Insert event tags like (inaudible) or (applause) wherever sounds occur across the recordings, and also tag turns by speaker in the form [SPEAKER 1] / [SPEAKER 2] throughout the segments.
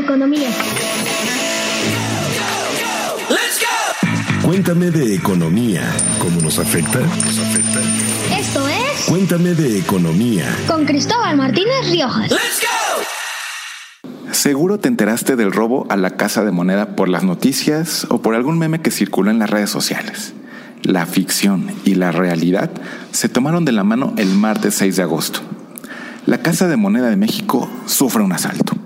[SPEAKER 1] economía.
[SPEAKER 2] Cuéntame de economía. ¿Cómo nos afecta?
[SPEAKER 1] Esto es
[SPEAKER 2] Cuéntame de economía.
[SPEAKER 1] con Cristóbal Martínez Riojas.
[SPEAKER 3] Seguro te enteraste del robo a la casa de moneda por las noticias o por algún meme que circuló en las redes sociales. La ficción y la realidad se tomaron de la mano el martes 6 de agosto. La Casa de Moneda de México sufre un asalto.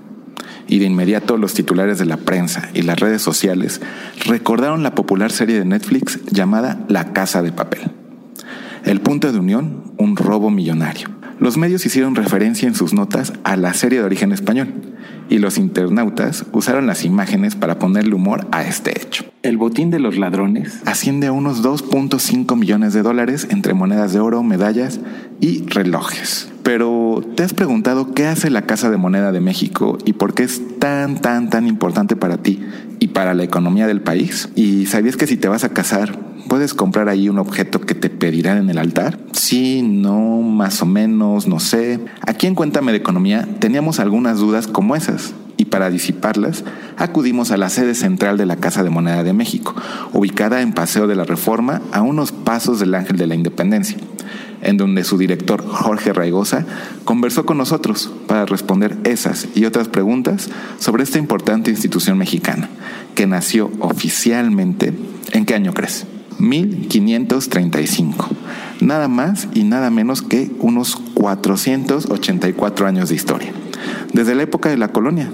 [SPEAKER 3] Y de inmediato los titulares de la prensa y las redes sociales recordaron la popular serie de Netflix llamada La Casa de Papel. El punto de unión, un robo millonario. Los medios hicieron referencia en sus notas a la serie de origen español y los internautas usaron las imágenes para ponerle humor a este hecho. El botín de los ladrones asciende a unos 2.5 millones de dólares entre monedas de oro, medallas y relojes. Pero, ¿te has preguntado qué hace la Casa de Moneda de México y por qué es tan, tan, tan importante para ti y para la economía del país? ¿Y sabías que si te vas a casar, puedes comprar ahí un objeto que te pedirán en el altar? Sí, no, más o menos, no sé. Aquí en Cuéntame de Economía teníamos algunas dudas como esas. Y para disiparlas, acudimos a la sede central de la Casa de Moneda de México, ubicada en Paseo de la Reforma, a unos pasos del Ángel de la Independencia, en donde su director, Jorge Raigosa, conversó con nosotros para responder esas y otras preguntas sobre esta importante institución mexicana, que nació oficialmente, ¿en qué año crees? 1535. Nada más y nada menos que unos 484 años de historia. Desde la época de la colonia.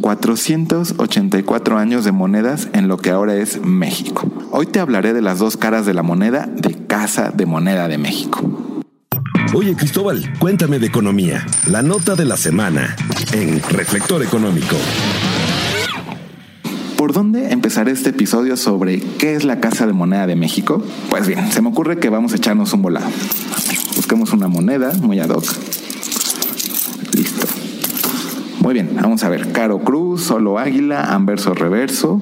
[SPEAKER 3] 484 años de monedas en lo que ahora es México. Hoy te hablaré de las dos caras de la moneda de Casa de Moneda de México.
[SPEAKER 2] Oye, Cristóbal, cuéntame de economía. La nota de la semana en Reflector Económico.
[SPEAKER 3] ¿Por dónde empezaré este episodio sobre qué es la Casa de Moneda de México? Pues bien, se me ocurre que vamos a echarnos un volado. Busquemos una moneda muy ad hoc. Muy bien, vamos a ver. Caro cruz, solo águila, anverso reverso.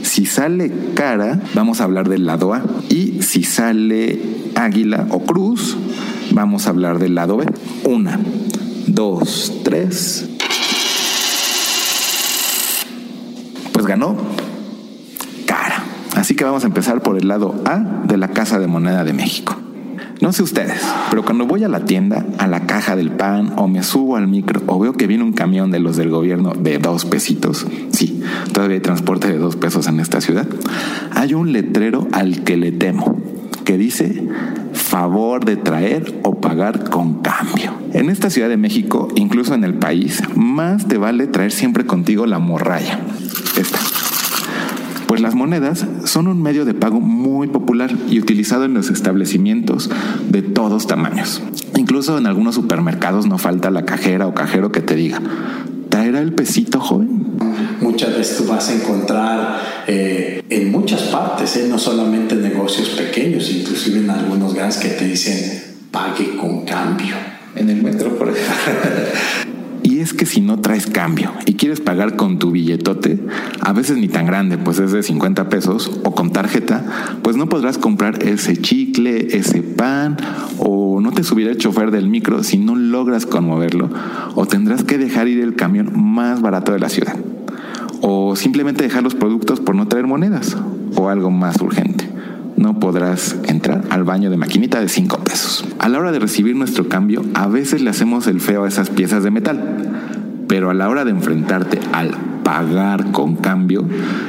[SPEAKER 3] Si sale cara, vamos a hablar del lado A. Y si sale águila o cruz, vamos a hablar del lado B. Una, dos, tres. Pues ganó cara. Así que vamos a empezar por el lado A de la Casa de Moneda de México. No sé ustedes, pero cuando voy a la tienda, a la caja del pan, o me subo al micro, o veo que viene un camión de los del gobierno de dos pesitos, sí, todavía hay transporte de dos pesos en esta ciudad, hay un letrero al que le temo, que dice favor de traer o pagar con cambio. En esta Ciudad de México, incluso en el país, más te vale traer siempre contigo la morralla. Pues las monedas son un medio de pago muy popular y utilizado en los establecimientos de todos tamaños. Incluso en algunos supermercados no falta la cajera o cajero que te diga, ¿traerá el pesito, joven?
[SPEAKER 4] Muchas veces tú vas a encontrar eh, en muchas partes, eh, no solamente en negocios pequeños, inclusive en algunos grandes que te dicen pague con cambio.
[SPEAKER 3] En el metro, por ejemplo. (laughs) Y es que si no traes cambio y quieres pagar con tu billetote, a veces ni tan grande, pues es de 50 pesos, o con tarjeta, pues no podrás comprar ese chicle, ese pan, o no te subirá el chofer del micro si no logras conmoverlo, o tendrás que dejar ir el camión más barato de la ciudad, o simplemente dejar los productos por no traer monedas, o algo más urgente no podrás entrar al baño de maquinita de 5 pesos. A la hora de recibir nuestro cambio, a veces le hacemos el feo a esas piezas de metal. Pero a la hora de enfrentarte al pagar con cambio,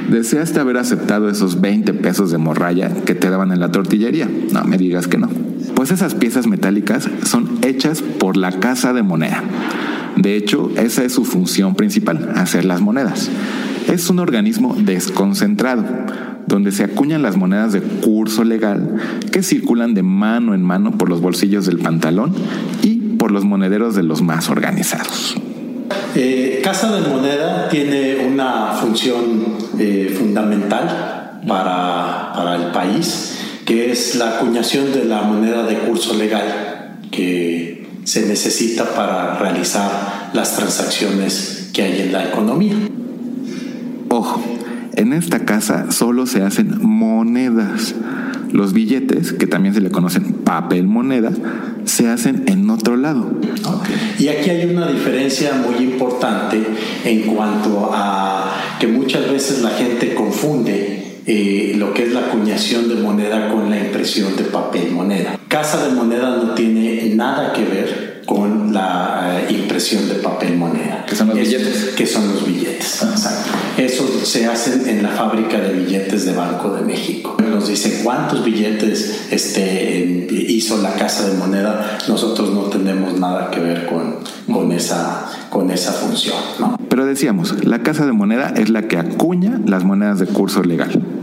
[SPEAKER 3] deseaste haber aceptado esos 20 pesos de morralla que te daban en la tortillería. No me digas que no. Pues esas piezas metálicas son hechas por la casa de moneda. De hecho, esa es su función principal, hacer las monedas. Es un organismo desconcentrado donde se acuñan las monedas de curso legal que circulan de mano en mano por los bolsillos del pantalón y por los monederos de los más organizados.
[SPEAKER 4] Eh, Casa de Moneda tiene una función eh, fundamental para, para el país, que es la acuñación de la moneda de curso legal que se necesita para realizar las transacciones que hay en la economía.
[SPEAKER 3] En esta casa solo se hacen monedas, Los billetes, que también se le conocen papel moneda, se hacen en otro lado.
[SPEAKER 4] Y aquí hay una diferencia muy importante en cuanto a que muchas veces la gente confunde eh, lo que es la acuñación de moneda con la impresión de papel moneda. Casa de moneda no tiene nada que ver con la eh, impresión de papel moneda.
[SPEAKER 3] Que son los billetes.
[SPEAKER 4] Que son los billetes, exacto. Eso se hace en la fábrica de billetes de Banco de México. Nos dice cuántos billetes este, hizo la casa de moneda. Nosotros no tenemos nada que ver con, con, esa, con esa función. ¿no?
[SPEAKER 3] Pero decíamos, la casa de moneda es la que acuña las monedas de curso legal.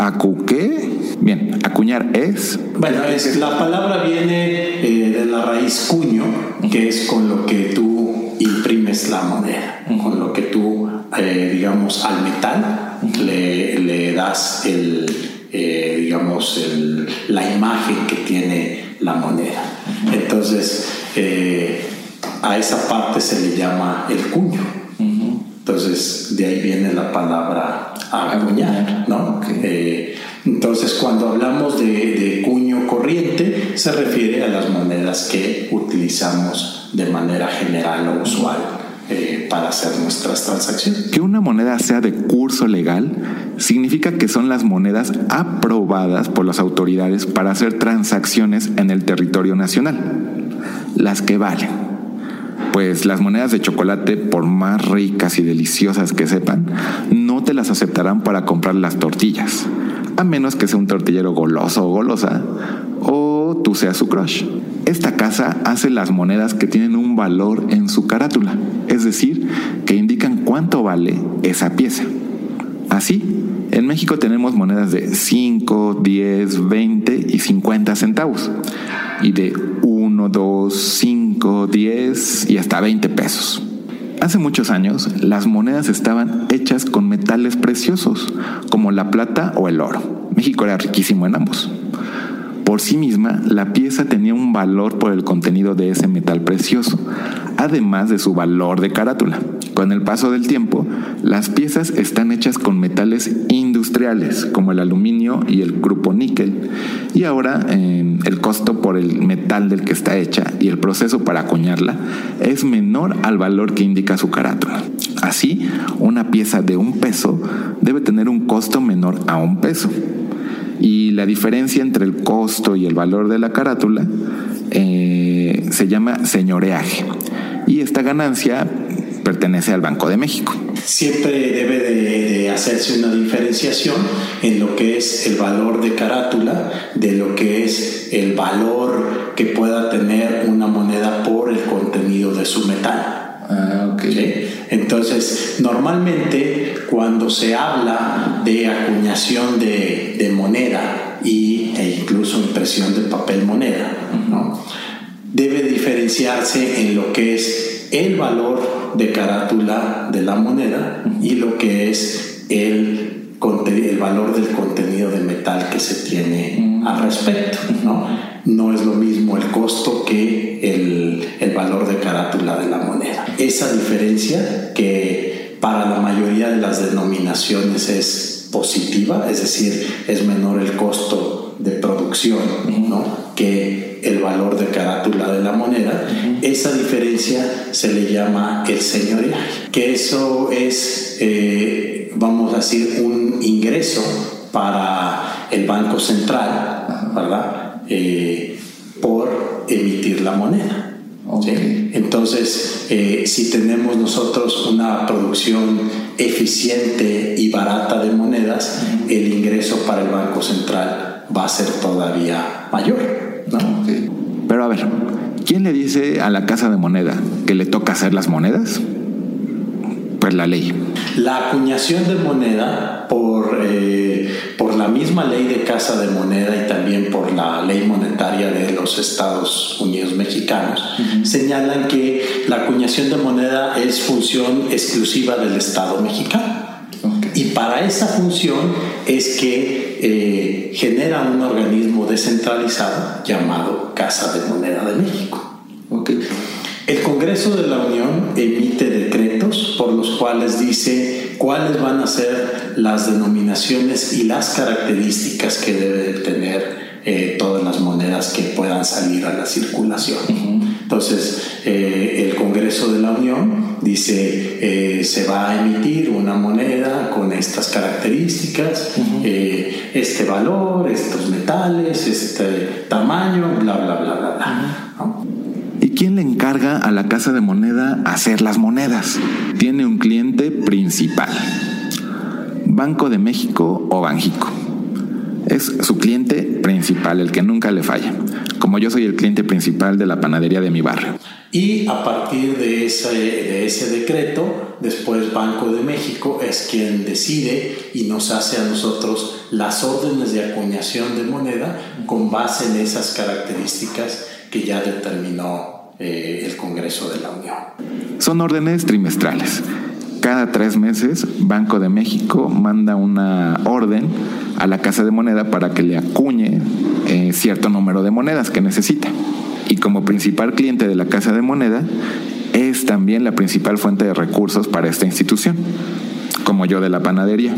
[SPEAKER 3] ¿Acu qué? Bien, acuñar es...
[SPEAKER 4] Bueno, es, la palabra viene eh, de la raíz cuño, que es con lo que tú imprimes la moneda, con lo que tú, eh, digamos, al metal le, das el, eh, digamos, la imagen que tiene la moneda. Entonces, a esa parte se le llama el cuño. Entonces, de ahí viene la palabra acuñar, ¿no? Entonces, cuando hablamos de, cuño corriente, se refiere a las monedas que utilizamos de manera general o usual eh, para hacer nuestras transacciones.
[SPEAKER 3] Que una moneda sea de curso legal significa que son las monedas aprobadas por las autoridades para hacer transacciones en el territorio nacional, las que valen. Pues las monedas de chocolate, por más ricas y deliciosas que sepan, no te las aceptarán para comprar las tortillas a menos que sea un tortillero goloso o golosa, o tú seas su crush. Esta casa hace las monedas que tienen un valor en su carátula, es decir, que indican cuánto vale esa pieza. Así, en México tenemos monedas de 5, 10, 20 y 50 centavos, y de 1, 2, 5, 10 y hasta 20 pesos. Hace muchos años, las monedas estaban hechas con metales preciosos, como la plata o el oro. México era riquísimo en ambos. Por sí misma, la pieza tenía un valor por el contenido de ese metal precioso, además de su valor de carátula. Con el paso del tiempo, las piezas están hechas con metales industriales como el aluminio y el grupo níquel, y ahora eh, el costo por el metal del que está hecha y el proceso para acuñarla es menor al valor que indica su carátula. Así, una pieza de un peso debe tener un costo menor a un peso. Y la diferencia entre el costo y el valor de la carátula eh, se llama señoreaje. Y esta ganancia pertenece al Banco de México.
[SPEAKER 4] Siempre debe de, hacerse una diferenciación en lo que es el valor de carátula de lo que es el valor que pueda tener una moneda por el contenido de su metal.
[SPEAKER 3] Ah,
[SPEAKER 4] Entonces, normalmente cuando se habla de acuñación de, moneda y, e incluso impresión de papel moneda, debe diferenciarse en lo que es el valor de carátula de la moneda y lo que es el, el valor del contenido de metal que se tiene al respecto. ¿no? No es lo mismo el costo que el, el valor de carátula de la moneda. Esa diferencia que para la mayoría de las denominaciones es positiva, es decir, es menor el costo de producción ¿no? que el valor de carátula de la moneda, esa diferencia se le llama el señoriaje, que eso es, eh, vamos a decir, un ingreso para el Banco Central, ¿verdad? Eh, por emitir la moneda. Entonces, eh, si tenemos nosotros una producción eficiente y barata de monedas, el ingreso para el Banco Central va a ser todavía mayor.
[SPEAKER 3] Pero a ver, ¿quién le dice a la casa de moneda que le toca hacer las monedas? La ley.
[SPEAKER 4] La acuñación de moneda por, eh, por la misma ley de casa de moneda y también por la ley monetaria de los Estados Unidos mexicanos señalan que la acuñación de moneda es función exclusiva del Estado mexicano. Y para esa función es que eh, genera un organismo descentralizado llamado Casa de Moneda de México. El Congreso de la Unión emite decretos por los cuales dice cuáles van a ser las denominaciones y las características que debe tener eh, todas las monedas que puedan salir a la circulación. Entonces, eh, el Congreso de la Unión dice, eh, se va a emitir una moneda con estas características, este valor, estos metales, este tamaño, bla, bla, bla, bla, bla.
[SPEAKER 3] ¿Y quién le encarga a la casa de moneda hacer las monedas? Tiene un cliente principal. Banco de México o Banjico. Es su cliente principal, el que nunca le falla. Como yo soy el cliente principal de la panadería de mi barrio.
[SPEAKER 4] Y a partir de ese, de ese decreto, después Banco de México es quien decide y nos hace a nosotros las órdenes de acuñación de moneda con base en esas características que ya determinó eh, el Congreso de la Unión.
[SPEAKER 3] Son órdenes trimestrales. Cada tres meses, Banco de México manda una orden a la Casa de Moneda para que le acuñe eh, cierto número de monedas que necesita. Y como principal cliente de la Casa de Moneda, es también la principal fuente de recursos para esta institución, como yo de la panadería.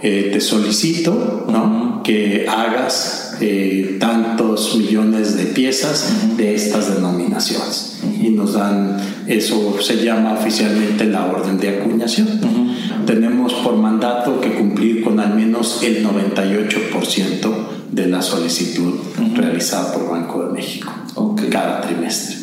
[SPEAKER 4] Eh, te solicito ¿no? Que hagas eh, tantos millones de piezas de estas denominaciones. Y nos dan, eso se llama oficialmente la orden de acuñación. Tenemos por mandato que cumplir con al menos el 98% de la solicitud realizada por Banco de México cada trimestre.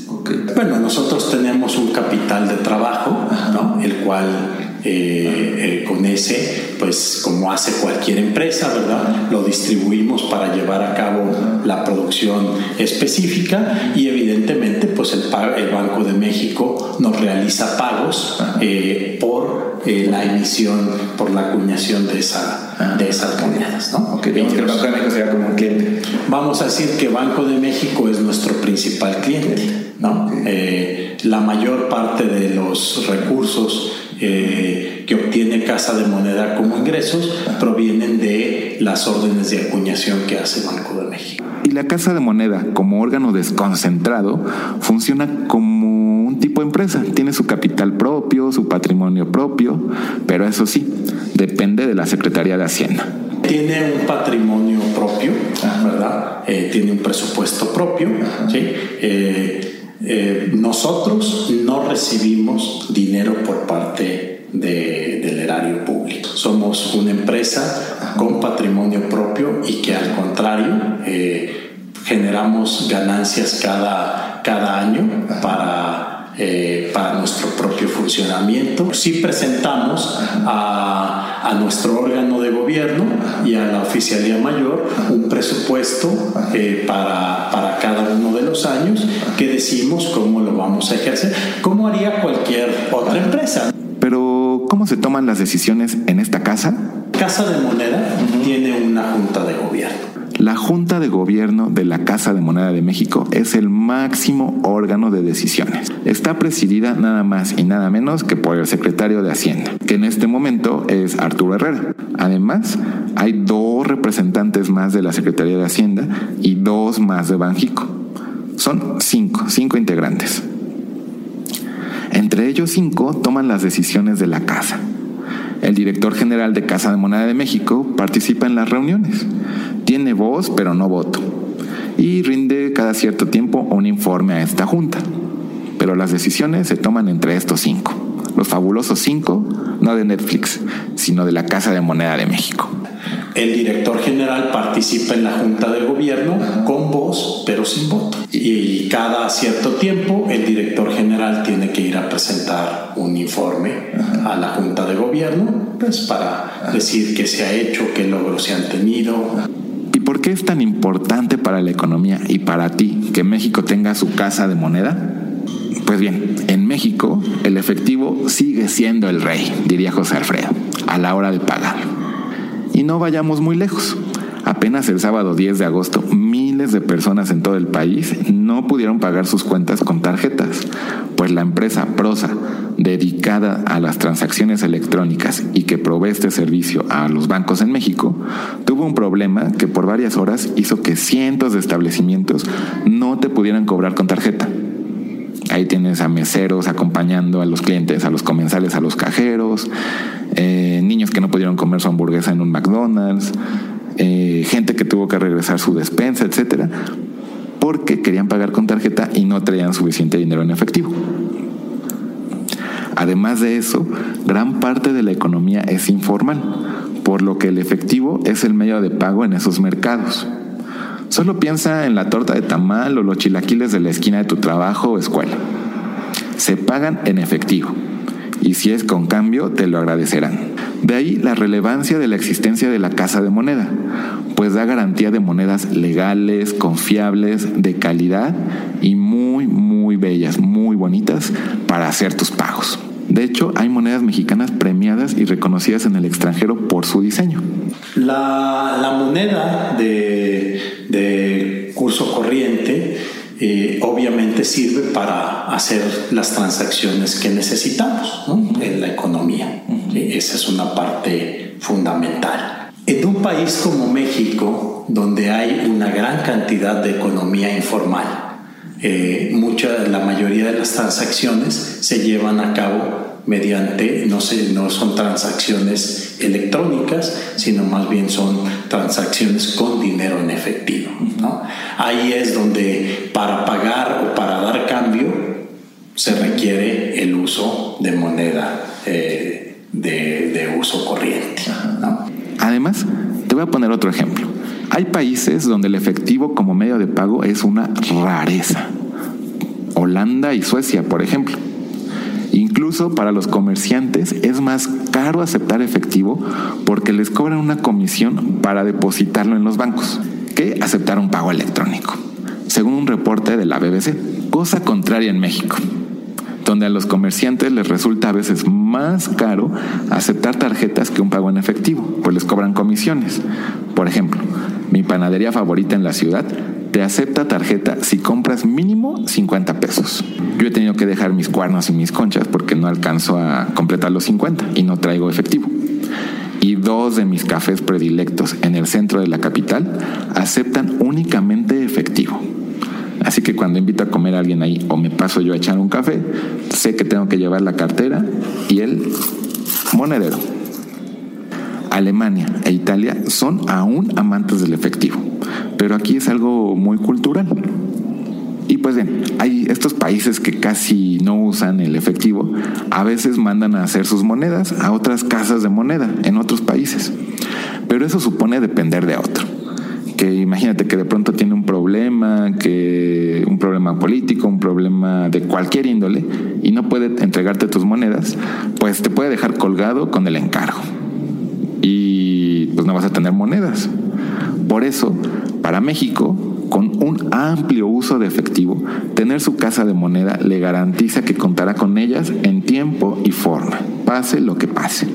[SPEAKER 4] Bueno, nosotros tenemos un capital de trabajo, ¿no? el cual eh, eh, con ese, pues como hace cualquier empresa, ¿verdad? Lo distribuimos para llevar a cabo la producción específica y evidentemente, pues el, el Banco de México nos realiza pagos eh, por la emisión, por la acuñación de, esa, de esas monedas, ¿no?
[SPEAKER 3] que el Banco de México sería como un cliente.
[SPEAKER 4] Vamos a decir que Banco de México es nuestro principal cliente, ¿no? La mayor parte de los recursos eh, que obtiene Casa de Moneda como ingresos provienen de las órdenes de acuñación que hace Banco de México.
[SPEAKER 3] Y la Casa de Moneda, como órgano desconcentrado, funciona como un tipo de empresa. Tiene su capital propio, su patrimonio propio, pero eso sí, depende de la Secretaría de Hacienda.
[SPEAKER 4] Tiene un patrimonio propio, ¿verdad? Eh, tiene un presupuesto propio, ¿sí? Eh, eh, nosotros no recibimos dinero por parte del erario público. Somos una empresa con patrimonio propio y que al contrario eh, generamos ganancias cada, cada año para eh, para nuestro propio funcionamiento. Sí presentamos a, a, nuestro órgano de gobierno y a la Oficialía Mayor un presupuesto eh, para, para cada uno de los años que decimos cómo lo vamos a ejercer, como haría cualquier otra empresa.
[SPEAKER 3] Pero, ¿cómo se toman las decisiones en esta casa?
[SPEAKER 4] Casa de Moneda tiene una junta de gobierno
[SPEAKER 3] la Junta de Gobierno de la Casa de Moneda de México es el máximo órgano de decisiones. Está presidida nada más y nada menos que por el secretario de Hacienda, que en este momento es Arturo Herrera. Además, hay dos representantes más de la Secretaría de Hacienda y dos más de Banjico. Son cinco, cinco integrantes. Entre ellos cinco toman las decisiones de la casa. El director general de Casa de Moneda de México participa en las reuniones. Tiene voz, pero no voto. Y rinde cada cierto tiempo un informe a esta junta. Pero las decisiones se toman entre estos cinco. Los fabulosos cinco, no de Netflix, sino de la Casa de Moneda de México.
[SPEAKER 4] El director general participa en la junta de gobierno con voz, pero sin voto. Y cada cierto tiempo el director general tiene que ir a presentar un informe a la junta de gobierno, pues para decir qué se ha hecho, qué logros se han tenido.
[SPEAKER 3] ¿Y por qué es tan importante para la economía y para ti que México tenga su casa de moneda? Pues bien, en México el efectivo sigue siendo el rey, diría José Alfredo, a la hora de pagar. Y no vayamos muy lejos. Apenas el sábado 10 de agosto, miles de personas en todo el país no pudieron pagar sus cuentas con tarjetas, pues la empresa Prosa, dedicada a las transacciones electrónicas y que provee este servicio a los bancos en México, tuvo un problema que por varias horas hizo que cientos de establecimientos no te pudieran cobrar con tarjeta. Ahí tienes a meseros acompañando a los clientes, a los comensales, a los cajeros, eh, niños que no pudieron comer su hamburguesa en un McDonald's, eh, gente que tuvo que regresar su despensa, etcétera, porque querían pagar con tarjeta y no traían suficiente dinero en efectivo. Además de eso, gran parte de la economía es informal, por lo que el efectivo es el medio de pago en esos mercados. Solo piensa en la torta de tamal o los chilaquiles de la esquina de tu trabajo o escuela. Se pagan en efectivo y si es con cambio te lo agradecerán. De ahí la relevancia de la existencia de la casa de moneda, pues da garantía de monedas legales, confiables, de calidad y muy, muy bellas, muy bonitas para hacer tus pagos. De hecho, hay monedas mexicanas premiadas y reconocidas en el extranjero por su diseño.
[SPEAKER 4] La, moneda de, curso corriente eh, obviamente sirve para hacer las transacciones que necesitamos en la economía. Esa es una parte fundamental. En un país como México, donde hay una gran cantidad de economía informal, eh, mucha, la mayoría de las transacciones se llevan a cabo mediante, no, son transacciones electrónicas, sino más bien son transacciones con dinero en efectivo. Ahí es donde para pagar o para dar cambio se requiere el uso de moneda eh, de, uso corriente.
[SPEAKER 3] Además, te voy a poner otro ejemplo. Hay países donde el efectivo como medio de pago es una rareza. Holanda y Suecia, por ejemplo. Incluso para los comerciantes es más caro aceptar efectivo porque les cobran una comisión para depositarlo en los bancos que aceptar un pago electrónico, según un reporte de la BBC. Cosa contraria en México, donde a los comerciantes les resulta a veces más caro aceptar tarjetas que un pago en efectivo, pues les cobran comisiones. Por ejemplo, mi panadería favorita en la ciudad te acepta tarjeta si compras mínimo 50 pesos. Yo he tenido que dejar mis cuernos y mis conchas porque no alcanzo a completar los 50 y no traigo efectivo. Y dos de mis cafés predilectos en el centro de la capital aceptan únicamente efectivo. Así que cuando invito a comer a alguien ahí o me paso yo a echar un café, sé que tengo que llevar la cartera y el monedero. Alemania e Italia son aún amantes del efectivo pero aquí es algo muy cultural. Y pues bien, hay estos países que casi no usan el efectivo, a veces mandan a hacer sus monedas a otras casas de moneda en otros países. Pero eso supone depender de otro. Que imagínate que de pronto tiene un problema, que un problema político, un problema de cualquier índole y no puede entregarte tus monedas, pues te puede dejar colgado con el encargo. Y pues no vas a tener monedas. Por eso para México, con un amplio uso de efectivo, tener su casa de moneda le garantiza que contará con ellas en tiempo y forma, pase lo que pase.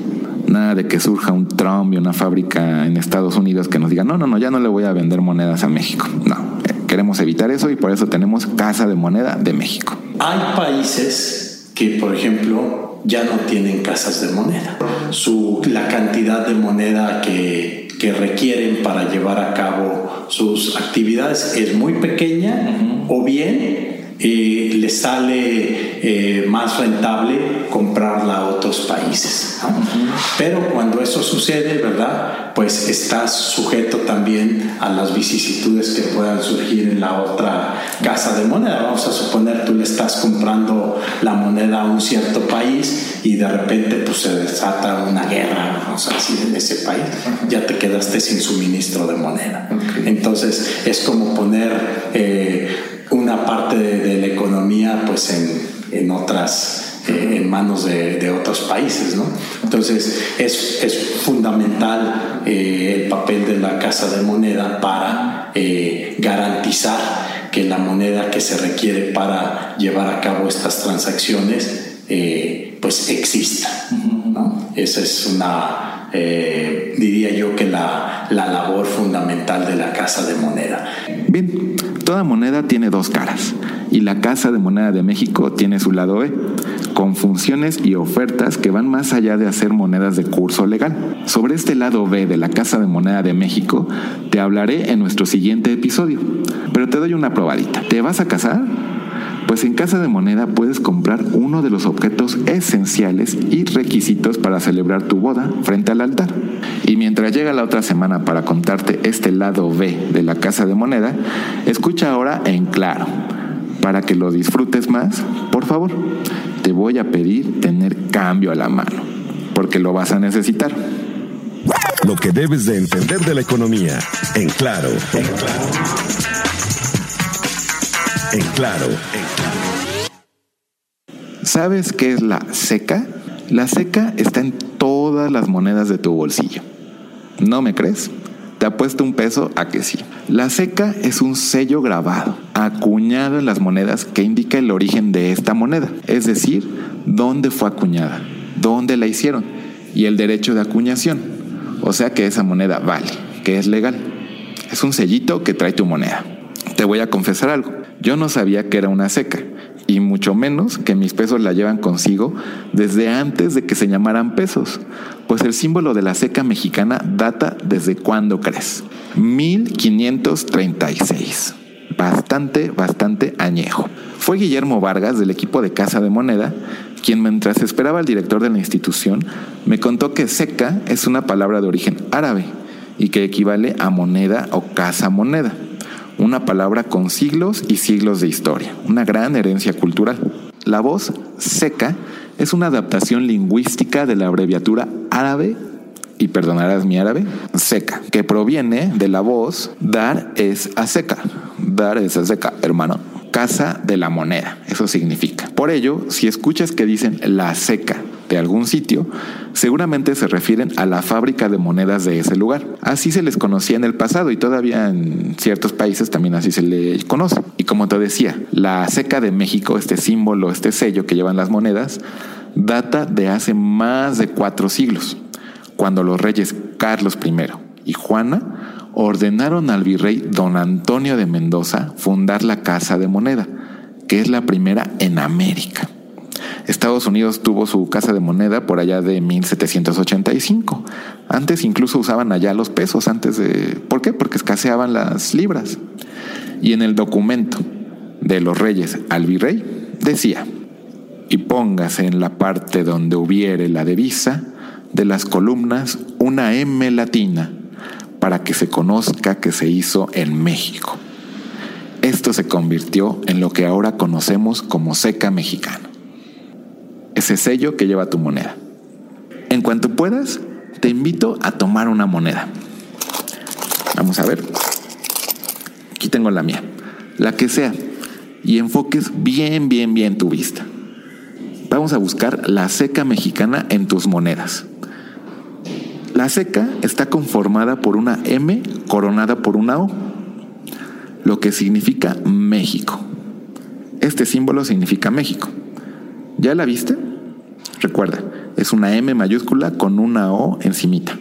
[SPEAKER 3] Nada de que surja un Trump y una fábrica en Estados Unidos que nos diga, no, no, no, ya no le voy a vender monedas a México. No, eh, queremos evitar eso y por eso tenemos Casa de Moneda de México.
[SPEAKER 4] Hay países que, por ejemplo, ya no tienen casas de moneda. Su, la cantidad de moneda que que requieren para llevar a cabo sus actividades es muy pequeña o bien eh, les sale eh, más rentable comprarla a otros países. Pero cuando eso sucede, ¿verdad? Pues estás sujeto también a las vicisitudes que puedan surgir en la otra casa de moneda. Vamos a suponer tú le estás comprando la moneda a un cierto país y de repente pues se desata una guerra, vamos a decir, en ese país. Ya te sin suministro de moneda. Entonces es como poner eh, una parte de, la economía pues en, en otras eh, en manos de, otros países. ¿no? Entonces es, es fundamental eh, el papel de la casa de moneda para eh, garantizar que la moneda que se requiere para llevar a cabo estas transacciones pues exista. ¿no? Esa es una, diría yo que la, la labor fundamental de la casa de moneda.
[SPEAKER 3] Bien, toda moneda tiene dos caras y la Casa de Moneda de México tiene su lado E con funciones y ofertas que van más allá de hacer monedas de curso legal. Sobre este lado B de la Casa de Moneda de México te hablaré en nuestro siguiente episodio, pero te doy una probadita. ¿Te vas a casar? Pues en Casa de Moneda puedes comprar uno de los objetos esenciales y requisitos para celebrar tu boda frente al altar. Y mientras llega la otra semana para contarte este lado B de la Casa de Moneda, escucha ahora en claro. Para que lo disfrutes más, por favor, te voy a pedir tener cambio a la mano, porque lo vas a necesitar.
[SPEAKER 2] Lo que debes de entender de la economía. En claro. En claro. En claro.
[SPEAKER 3] ¿Sabes qué es la seca? La seca está en todas las monedas de tu bolsillo. ¿No me crees? Te apuesto un peso a que sí. La seca es un sello grabado, acuñado en las monedas que indica el origen de esta moneda, es decir, dónde fue acuñada, dónde la hicieron y el derecho de acuñación. O sea que esa moneda vale, que es legal. Es un sellito que trae tu moneda. Te voy a confesar algo. Yo no sabía que era una seca, y mucho menos que mis pesos la llevan consigo desde antes de que se llamaran pesos, pues el símbolo de la seca mexicana data desde cuándo crees? 1536. Bastante, bastante añejo. Fue Guillermo Vargas del equipo de Casa de Moneda quien mientras esperaba al director de la institución me contó que seca es una palabra de origen árabe y que equivale a moneda o casa moneda, una palabra con siglos y siglos de historia, una gran herencia cultural. La voz seca es una adaptación lingüística de la abreviatura árabe y perdonarás mi árabe, seca, que proviene de la voz dar es a seca. Dar es a seca, hermano casa de la moneda, eso significa. Por ello, si escuchas que dicen la seca de algún sitio, seguramente se refieren a la fábrica de monedas de ese lugar. Así se les conocía en el pasado y todavía en ciertos países también así se le conoce. Y como te decía, la seca de México, este símbolo, este sello que llevan las monedas, data de hace más de cuatro siglos, cuando los reyes Carlos I y Juana ordenaron al virrey don Antonio de Mendoza fundar la Casa de Moneda, que es la primera en América. Estados Unidos tuvo su casa de moneda por allá de 1785. Antes incluso usaban allá los pesos, antes de... ¿Por qué? Porque escaseaban las libras. Y en el documento de los reyes al virrey decía, y póngase en la parte donde hubiere la divisa de las columnas una M latina para que se conozca que se hizo en México. Esto se convirtió en lo que ahora conocemos como seca mexicana. Ese sello que lleva tu moneda. En cuanto puedas, te invito a tomar una moneda. Vamos a ver. Aquí tengo la mía. La que sea. Y enfoques bien, bien, bien tu vista. Vamos a buscar la seca mexicana en tus monedas. La seca está conformada por una M coronada por una O, lo que significa México. Este símbolo significa México. ¿Ya la viste? Recuerda, es una M mayúscula con una O encimita,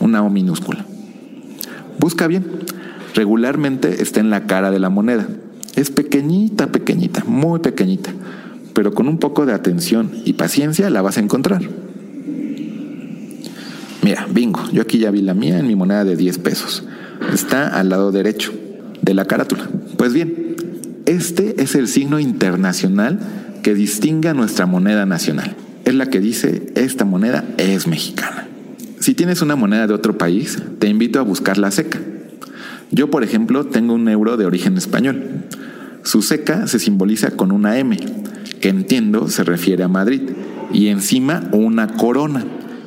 [SPEAKER 3] una O minúscula. Busca bien. Regularmente está en la cara de la moneda. Es pequeñita, pequeñita, muy pequeñita, pero con un poco de atención y paciencia la vas a encontrar. Mira, bingo, yo aquí ya vi la mía en mi moneda de 10 pesos. Está al lado derecho de la carátula. Pues bien, este es el signo internacional que distingue a nuestra moneda nacional. Es la que dice, esta moneda es mexicana. Si tienes una moneda de otro país, te invito a buscar la seca. Yo, por ejemplo, tengo un euro de origen español. Su seca se simboliza con una M, que entiendo se refiere a Madrid, y encima una corona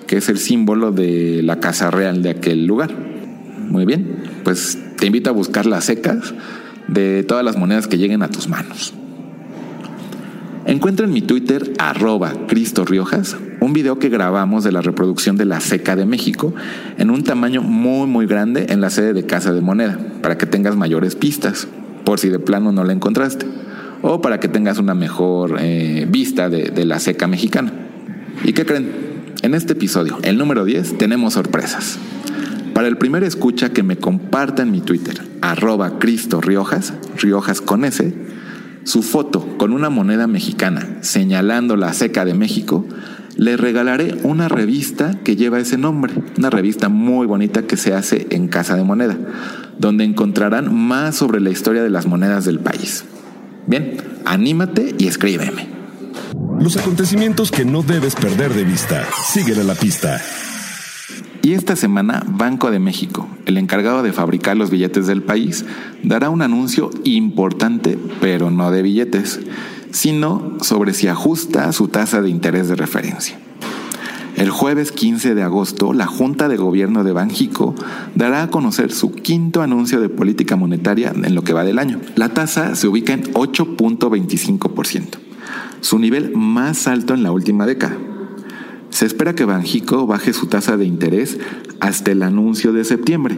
[SPEAKER 3] que es el símbolo de la casa real de aquel lugar. Muy bien, pues te invito a buscar las secas de todas las monedas que lleguen a tus manos. Encuentra en mi Twitter, arroba Cristo Riojas, un video que grabamos de la reproducción de la seca de México en un tamaño muy muy grande en la sede de Casa de Moneda, para que tengas mayores pistas, por si de plano no la encontraste, o para que tengas una mejor eh, vista de, la seca mexicana. ¿Y qué creen? En este episodio, el número 10, tenemos sorpresas. Para el primer escucha que me comparta en mi Twitter, arroba Cristo Riojas, Riojas con S, su foto con una moneda mexicana señalando la seca de México, le regalaré una revista que lleva ese nombre, una revista muy bonita que se hace en Casa de Moneda, donde encontrarán más sobre la historia de las monedas del país. Bien, anímate y escríbeme.
[SPEAKER 2] Los acontecimientos que no debes perder de vista. Síguele la pista.
[SPEAKER 3] Y esta semana, Banco de México, el encargado de fabricar los billetes del país, dará un anuncio importante, pero no de billetes, sino sobre si ajusta su tasa de interés de referencia. El jueves 15 de agosto, la Junta de Gobierno de Banjico dará a conocer su quinto anuncio de política monetaria en lo que va del año. La tasa se ubica en 8.25%, su nivel más alto en la última década. Se espera que Banjico baje su tasa de interés hasta el anuncio de septiembre,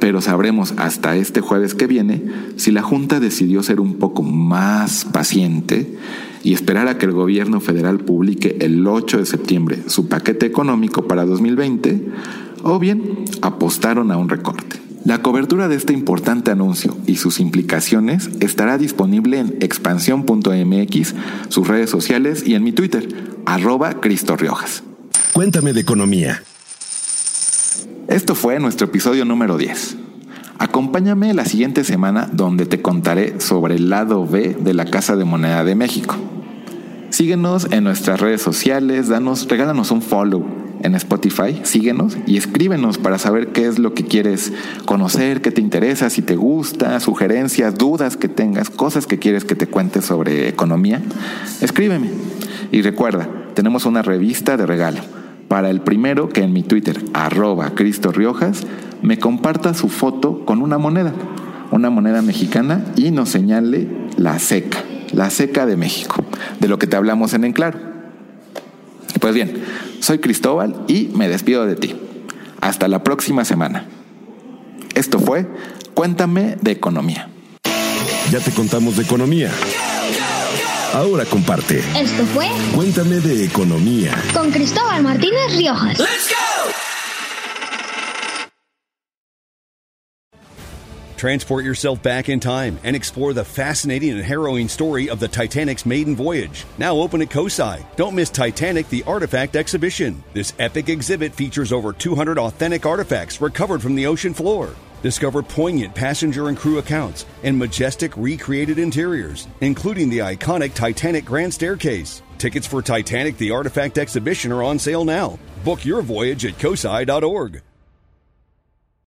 [SPEAKER 3] pero sabremos hasta este jueves que viene si la Junta decidió ser un poco más paciente y esperar a que el gobierno federal publique el 8 de septiembre su paquete económico para 2020 o bien apostaron a un recorte. La cobertura de este importante anuncio y sus implicaciones estará disponible en expansión.mx, sus redes sociales y en mi Twitter, arroba Cristo Riojas.
[SPEAKER 2] Cuéntame de economía.
[SPEAKER 3] Esto fue nuestro episodio número 10. Acompáñame la siguiente semana donde te contaré sobre el lado B de la Casa de Moneda de México. Síguenos en nuestras redes sociales, danos, regálanos un follow en Spotify, síguenos y escríbenos para saber qué es lo que quieres conocer, qué te interesa, si te gusta, sugerencias, dudas que tengas, cosas que quieres que te cuente sobre economía. Escríbeme. Y recuerda, tenemos una revista de regalo para el primero que en mi Twitter, arroba Cristo Riojas, me comparta su foto con una moneda, una moneda mexicana y nos señale la seca, la seca de México, de lo que te hablamos en En Claro. Pues bien, soy Cristóbal y me despido de ti. Hasta la próxima semana. Esto fue Cuéntame de Economía.
[SPEAKER 2] Ya te contamos de economía. Ahora comparte.
[SPEAKER 1] Esto fue
[SPEAKER 2] Cuéntame de economía.
[SPEAKER 1] con Cristóbal Martínez Riojas.
[SPEAKER 5] Transport yourself back in time and explore the fascinating and harrowing story of the Titanic's maiden voyage. Now open at COSI. Don't miss Titanic the Artifact Exhibition. This epic exhibit features over 200 authentic artifacts recovered from the ocean floor. Discover poignant passenger and crew accounts and majestic recreated interiors, including the iconic Titanic Grand Staircase. Tickets for Titanic the Artifact Exhibition are on sale now. Book your voyage at COSI.org.